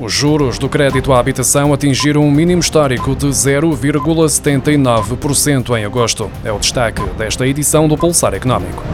Os juros do crédito à habitação atingiram um mínimo histórico de 0,79% em agosto. É o destaque desta edição do Pulsar Económico.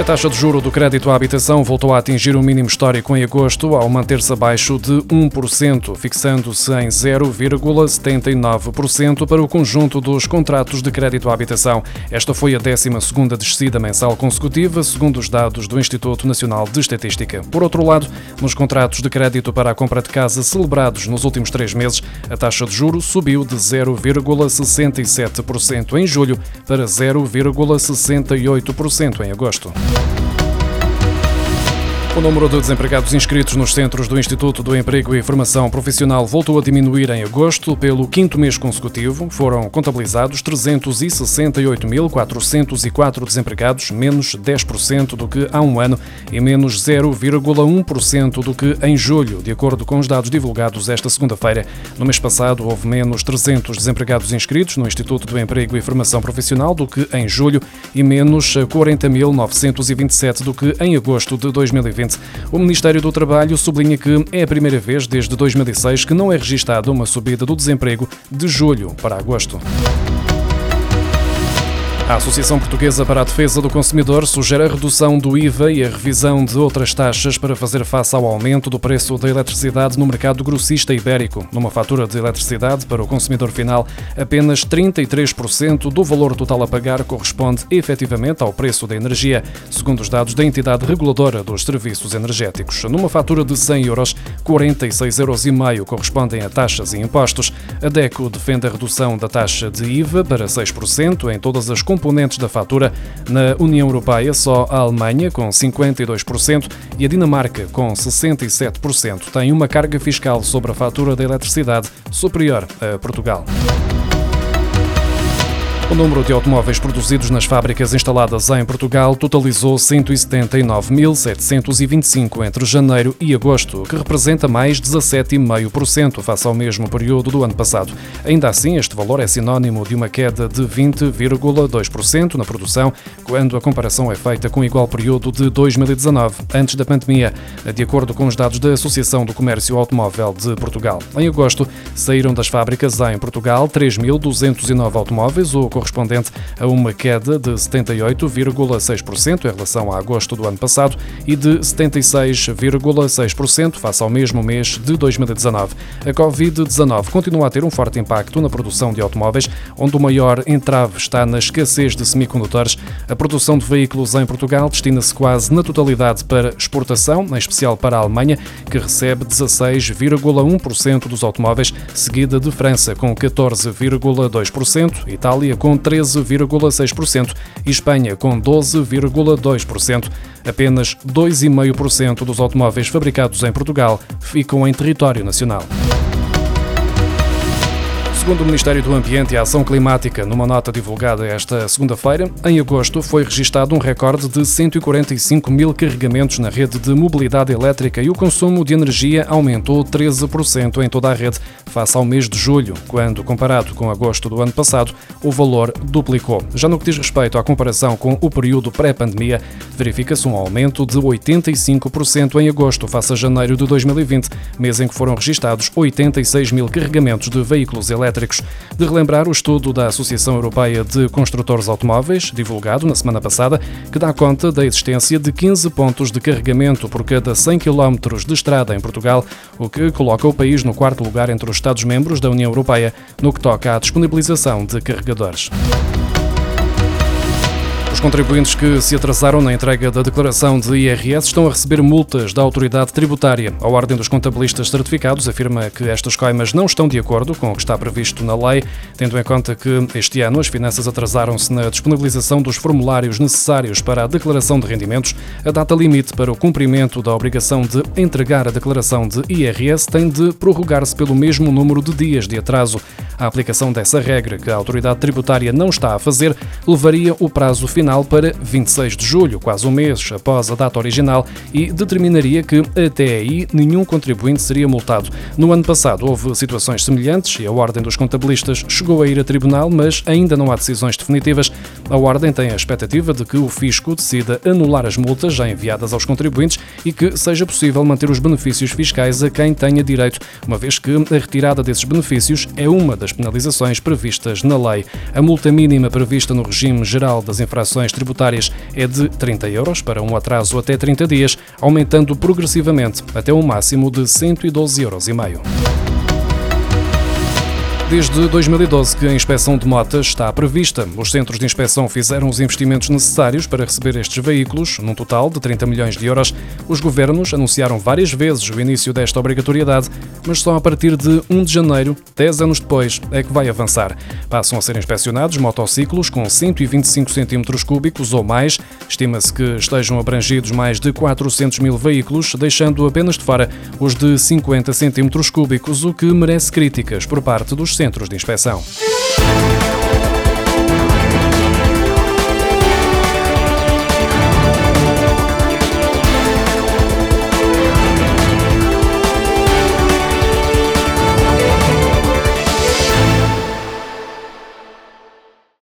A taxa de juro do crédito à habitação voltou a atingir um mínimo histórico em agosto, ao manter-se abaixo de 1%, fixando-se em 0,79% para o conjunto dos contratos de crédito à habitação. Esta foi a 12ª descida mensal consecutiva, segundo os dados do Instituto Nacional de Estatística. Por outro lado, nos contratos de crédito para a compra de casa celebrados nos últimos três meses, a taxa de juro subiu de 0,67% em julho para 0,68% em agosto. Thank you. O número de desempregados inscritos nos centros do Instituto do Emprego e Formação Profissional voltou a diminuir em agosto. Pelo quinto mês consecutivo, foram contabilizados 368.404 desempregados, menos 10% do que há um ano e menos 0,1% do que em julho, de acordo com os dados divulgados esta segunda-feira. No mês passado, houve menos 300 desempregados inscritos no Instituto do Emprego e Formação Profissional do que em julho e menos 40.927 do que em agosto de 2020. 2020. O Ministério do Trabalho sublinha que é a primeira vez desde 2006 que não é registada uma subida do desemprego de julho para agosto. A Associação Portuguesa para a Defesa do Consumidor sugere a redução do IVA e a revisão de outras taxas para fazer face ao aumento do preço da eletricidade no mercado grossista ibérico. Numa fatura de eletricidade para o consumidor final, apenas 33% do valor total a pagar corresponde efetivamente ao preço da energia, segundo os dados da entidade reguladora dos serviços energéticos. Numa fatura de 100 euros, 46,5 euros correspondem a taxas e impostos. A DECO defende a redução da taxa de IVA para 6% em todas as componentes da fatura. Na União Europeia, só a Alemanha, com 52%, e a Dinamarca, com 67%, têm uma carga fiscal sobre a fatura da eletricidade superior a Portugal. O número de automóveis produzidos nas fábricas instaladas em Portugal totalizou 179.725 entre janeiro e agosto, que representa mais 17,5% face ao mesmo período do ano passado. Ainda assim, este valor é sinónimo de uma queda de 20,2% na produção, quando a comparação é feita com o igual período de 2019, antes da pandemia, de acordo com os dados da Associação do Comércio Automóvel de Portugal. Em agosto, saíram das fábricas em Portugal 3.209 automóveis, o correspondente a uma queda de 78,6% em relação a agosto do ano passado e de 76,6% face ao mesmo mês de 2019. A Covid-19 continua a ter um forte impacto na produção de automóveis, onde o maior entrave está na escassez de semicondutores. A produção de veículos em Portugal destina-se quase na totalidade para exportação, em especial para a Alemanha, que recebe 16,1% dos automóveis, seguida de França com 14,2%, Itália com com 13,6% e Espanha com 12,2%. Apenas 2,5% dos automóveis fabricados em Portugal ficam em território nacional. Segundo o Ministério do Ambiente e Ação Climática, numa nota divulgada esta segunda-feira, em agosto foi registado um recorde de 145 mil carregamentos na rede de mobilidade elétrica e o consumo de energia aumentou 13% em toda a rede, face ao mês de julho, quando, comparado com agosto do ano passado, o valor duplicou. Já no que diz respeito à comparação com o período pré-pandemia, verifica-se um aumento de 85% em agosto, face a janeiro de 2020, mês em que foram registados 86 mil carregamentos de veículos elétricos elétricos. De relembrar o estudo da Associação Europeia de Construtores Automóveis, divulgado na semana passada, que dá conta da existência de 15 pontos de carregamento por cada 100 km de estrada em Portugal, o que coloca o país no quarto lugar entre os Estados-membros da União Europeia no que toca à disponibilização de carregadores. Os contribuintes que se atrasaram na entrega da declaração de IRS estão a receber multas da autoridade tributária. A Ordem dos Contabilistas Certificados afirma que estas coimas não estão de acordo com o que está previsto na lei, tendo em conta que este ano as finanças atrasaram-se na disponibilização dos formulários necessários para a declaração de rendimentos. A data limite para o cumprimento da obrigação de entregar a declaração de IRS tem de prorrogar-se pelo mesmo número de dias de atraso. A aplicação dessa regra, que a autoridade tributária não está a fazer, levaria o prazo final para 26 de julho, quase um mês após a data original, e determinaria que, até aí, nenhum contribuinte seria multado. No ano passado houve situações semelhantes e a Ordem dos Contabilistas chegou a ir a tribunal, mas ainda não há decisões definitivas. A Ordem tem a expectativa de que o fisco decida anular as multas já enviadas aos contribuintes e que seja possível manter os benefícios fiscais a quem tenha direito, uma vez que a retirada desses benefícios é uma das penalizações previstas na lei. A multa mínima prevista no regime geral das infrações tributárias é de 30 euros para um atraso até 30 dias, aumentando progressivamente até um máximo de 112,5 euros. Desde 2012 que a inspeção de motas está prevista. Os centros de inspeção fizeram os investimentos necessários para receber estes veículos, num total de 30 milhões de euros. Os governos anunciaram várias vezes o início desta obrigatoriedade, mas só a partir de 1 de janeiro, 10 anos depois, é que vai avançar. Passam a ser inspecionados motociclos com 125 cm cúbicos ou mais. Estima-se que estejam abrangidos mais de 400 mil veículos, deixando apenas de fora os de 50 cm cúbicos, o que merece críticas por parte dos centros de inspeção.